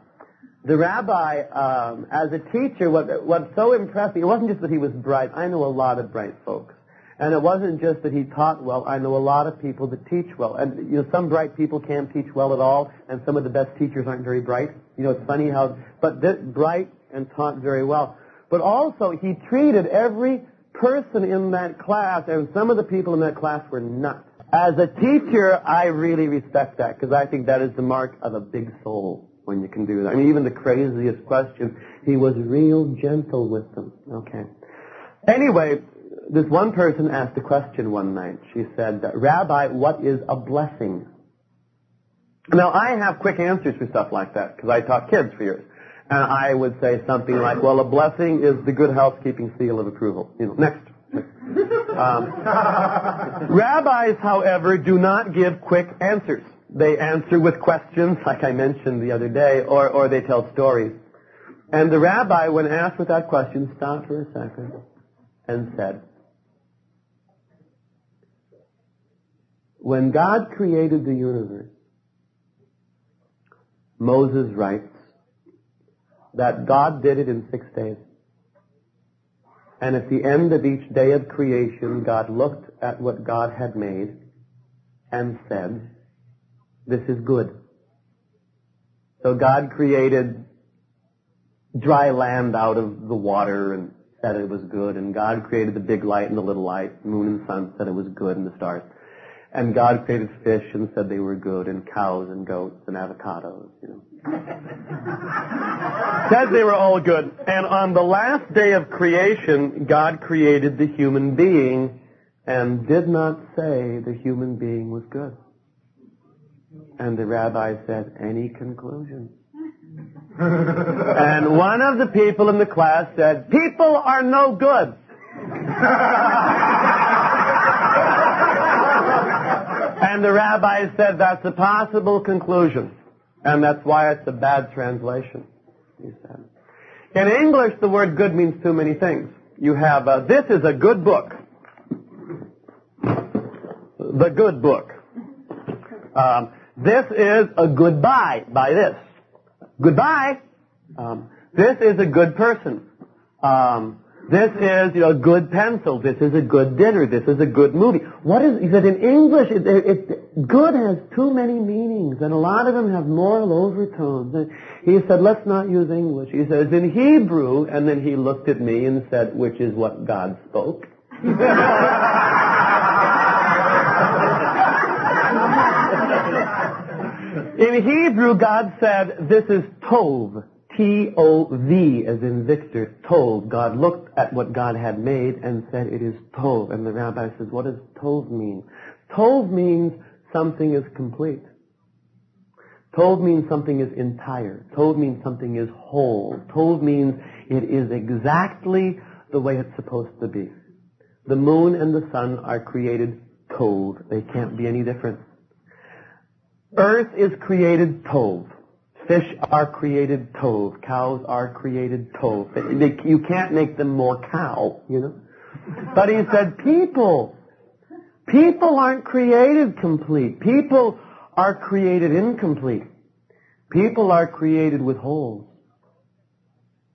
The rabbi, um, as a teacher, what, what so impressed me, it wasn't just that he was bright. I know a lot of bright folks. And it wasn't just that he taught well. I know a lot of people that teach well. And, you know, some bright people can't teach well at all, and some of the best teachers aren't very bright. You know, it's funny how, but this, bright and taught very well. But also, he treated every person in that class, and some of the people in that class were nuts. As a teacher, I really respect that, because I think that is the mark of a big soul when you can do that. I mean, even the craziest question, he was real gentle with them. Okay. Anyway, this one person asked a question one night. She said, Rabbi, what is a blessing? Now, I have quick answers for stuff like that, because I taught kids for years. And I would say something like, well, a blessing is the good housekeeping seal of approval. You know, next. Um, (laughs) rabbis, however, do not give quick answers. They answer with questions, like I mentioned the other day, or, or they tell stories. And the rabbi, when asked with that question, stopped for a second and said, When God created the universe, Moses writes that God did it in six days. And at the end of each day of creation, God looked at what God had made and said, this is good. So God created dry land out of the water and said it was good, and God created the big light and the little light, moon and sun said it was good, and the stars. And God created fish and said they were good, and cows and goats and avocados, you know. (laughs) said they were all good. And on the last day of creation, God created the human being and did not say the human being was good. And the rabbi said, any conclusion? and one of the people in the class said, people are no good. and the rabbi said, that's a possible conclusion. And that's why it's a bad translation, he said. In English, the word good means too many things. You have, uh, this is a good book. The good book. Um, this is a goodbye by this. Goodbye. Um, this is a good person. Um, this is, you know, a good pencil. This is a good dinner. This is a good movie. What is, he said in English, it, it, it, good has too many meanings, and a lot of them have moral overtones. And he said, let's not use English. He says, in Hebrew, and then he looked at me and said, which is what God spoke. (laughs) (laughs) In Hebrew, God said, this is Tov. T-O-V, as in Victor, Tov. God looked at what God had made and said, it is Tov. And the rabbi says, what does Tov mean? Tov means something is complete. Tov means something is entire. Tov means something is whole. Tov means it is exactly the way it's supposed to be. The moon and the sun are created Tov. They can't be any different. Earth is created tov. Fish are created tov. Cows are created tov. You can't make them more cow, you know. But he said people. People aren't created complete. People are created incomplete. People are created with holes.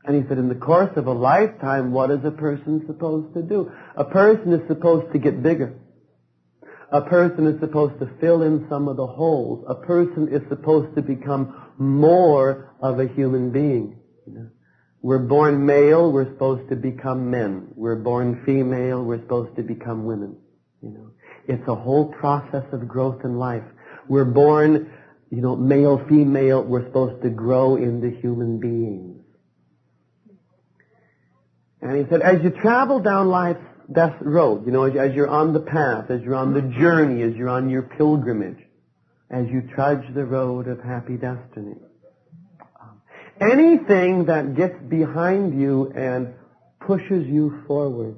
And he said, in the course of a lifetime, what is a person supposed to do? A person is supposed to get bigger. A person is supposed to fill in some of the holes. A person is supposed to become more of a human being. We're born male, we're supposed to become men. We're born female, we're supposed to become women. You know, it's a whole process of growth in life. We're born, you know, male, female, we're supposed to grow into human beings. And he said, as you travel down life's that road, you know, as, as you're on the path, as you're on the journey, as you're on your pilgrimage, as you trudge the road of happy destiny. Anything that gets behind you and pushes you forward.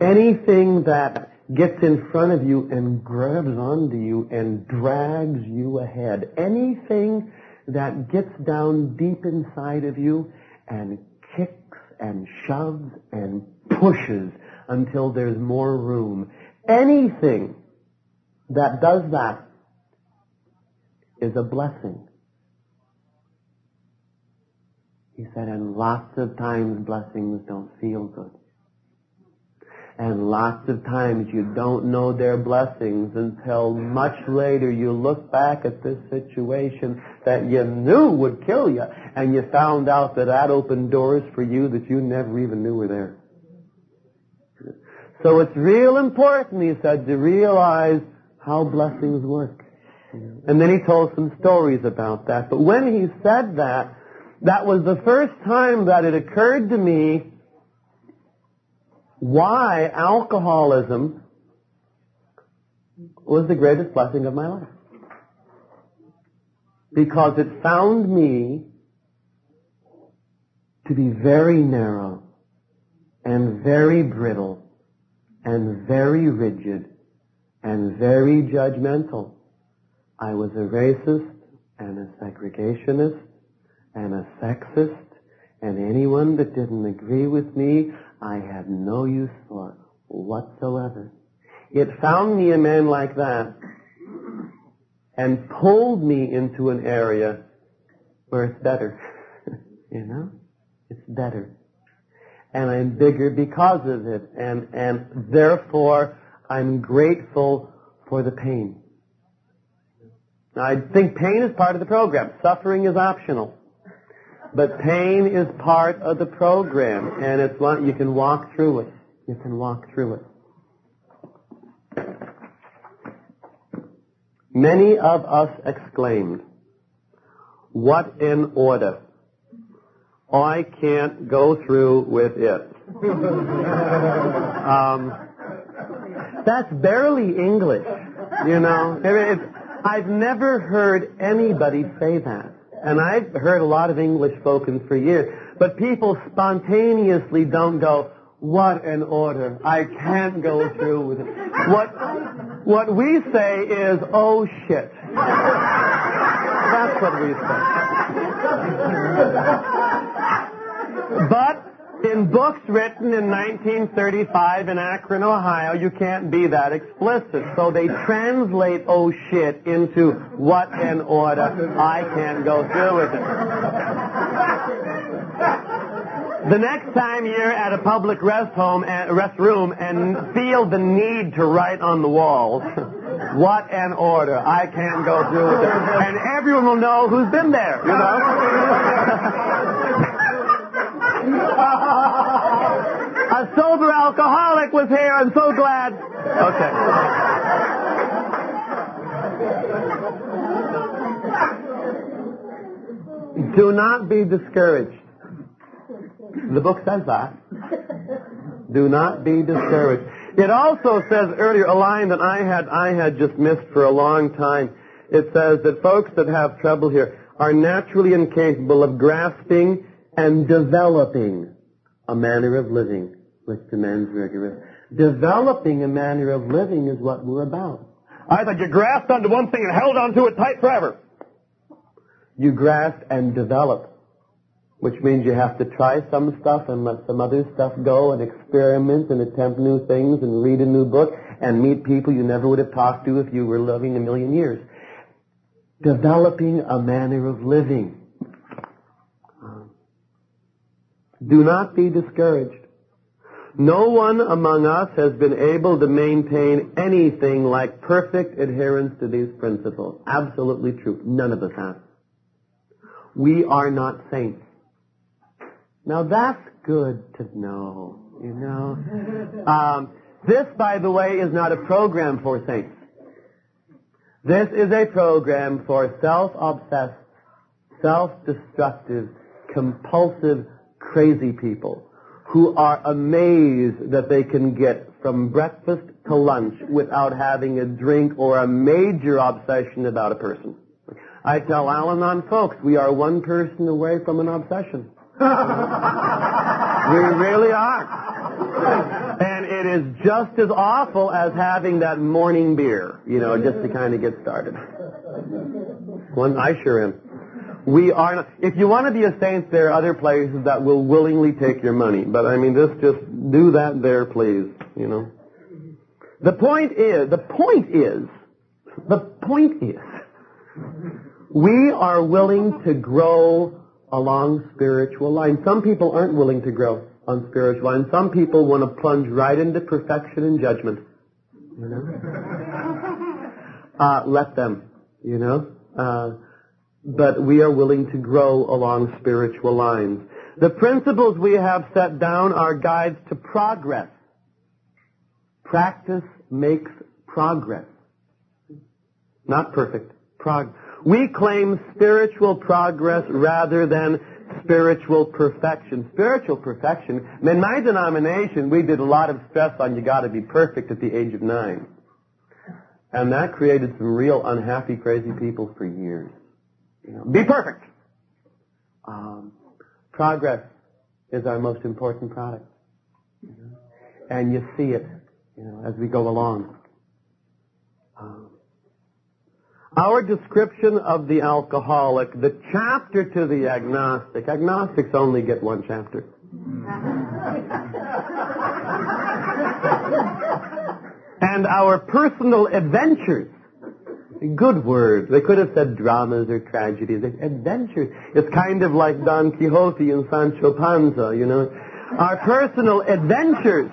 anything that gets in front of you and grabs onto you and drags you ahead, anything that gets down deep inside of you and kicks and shoves and pushes until there's more room, anything that does that is a blessing. He said, and lots of times blessings don't feel good. And lots of times you don't know their blessings until much later you look back at this situation that you knew would kill you and you found out that that opened doors for you that you never even knew were there. So it's real important, he said, to realize how blessings work. And then he told some stories about that. But when he said that, that was the first time that it occurred to me why alcoholism was the greatest blessing of my life. Because it found me to be very narrow and very brittle and very rigid and very judgmental. I was a racist and a segregationist and a sexist and anyone that didn't agree with me, I had no use for whatsoever. It found me a man like that and pulled me into an area where it's better. (laughs) you know? It's better. And I'm bigger because of it. And, and therefore, I'm grateful for the pain. Now, I think pain is part of the program. Suffering is optional. But pain is part of the program, and it's one you can walk through it. You can walk through it. Many of us exclaimed, what an order. I can't go through with it. (laughs) um, that's barely English, you know. I've never heard anybody say that. And I've heard a lot of English spoken for years, but people spontaneously don't go, what an order. I can't go through with it. What, what we say is, oh shit. (laughs) That's what we say. (laughs) But in books written in 1935 in Akron, Ohio, you can't be that explicit. So they translate oh shit into what an order. I can't go through with it. The next time you're at a public rest home, uh, restroom and feel the need to write on the walls, (laughs) what an order. I can't go through with it. And everyone will know who's been there, you know? (laughs) A sober alcoholic was here. I'm so glad. Okay. Do not be discouraged. The book says that. Do not be discouraged. It also says earlier a line that I had I had just missed for a long time. It says that folks that have trouble here are naturally incapable of grasping and developing a manner of living which demands rigorous. Developing a manner of living is what we're about. I thought you grasped onto one thing and held onto it tight forever. You grasp and develop, which means you have to try some stuff and let some other stuff go and experiment and attempt new things and read a new book and meet people you never would have talked to if you were living a million years. Developing a manner of living. Do not be discouraged. No one among us has been able to maintain anything like perfect adherence to these principles. Absolutely true. None of us have. We are not saints. Now that's good to know, you know. Um, this, by the way, is not a program for saints. This is a program for self-obsessed, self-destructive, compulsive, crazy people who are amazed that they can get from breakfast to lunch without having a drink or a major obsession about a person. I tell Al-Anon folks, we are one person away from an obsession. (laughs) we really are. And it it is just as awful as having that morning beer, you know, just to kind of get started. One, I sure am. We are not, if you want to be a saint, there are other places that will willingly take your money. But I mean, just, just do that there, please, you know. The point is, the point is, the point is, we are willing to grow along spiritual lines. Some people aren't willing to grow on spiritual lines. Some people want to plunge right into perfection and judgment. You know? (laughs) Uh, let them, you know? Uh, but we are willing to grow along spiritual lines. The principles we have set down are guides to progress. Practice makes progress. Not perfect. Prog- we claim spiritual progress rather than spiritual perfection. Spiritual perfection. In my denomination, we did a lot of stress on you got to be perfect at the age of nine. And that created some real unhappy, crazy people for years. You know, be perfect. Um, progress is our most important product. You know? And you see it, you know, as we go along. Um, our description of the alcoholic, the chapter to the agnostic, agnostics only get one chapter. (laughs) and our personal adventures, good word. They could have said dramas or tragedies. Adventures. It's kind of like Don Quixote and Sancho Panza, you know. Our personal adventures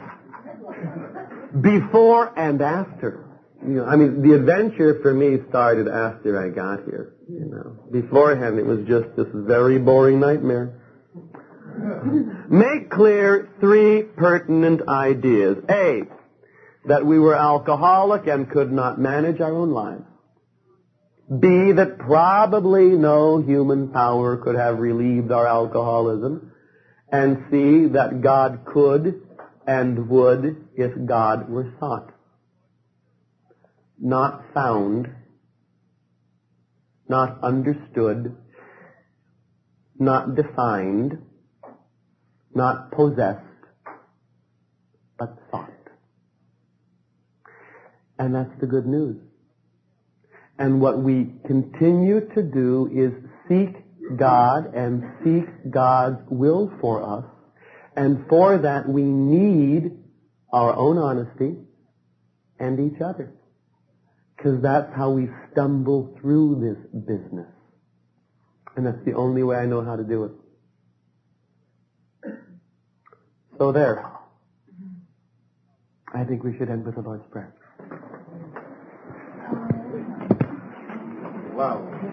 before and after you know, I mean, the adventure for me started after I got here. You know, beforehand it was just this very boring nightmare. Make clear three pertinent ideas. A, that we were alcoholic and could not manage our own lives. B, that probably no human power could have relieved our alcoholism. And C, that God could and would if God were sought not found, not understood, not defined, not possessed, but sought. And that's the good news. And what we continue to do is seek God and seek God's will for us. And for that we need our own honesty and each other. Because that's how we stumble through this business. And that's the only way I know how to do it. So there. I think we should end with the Lord's Prayer. Wow.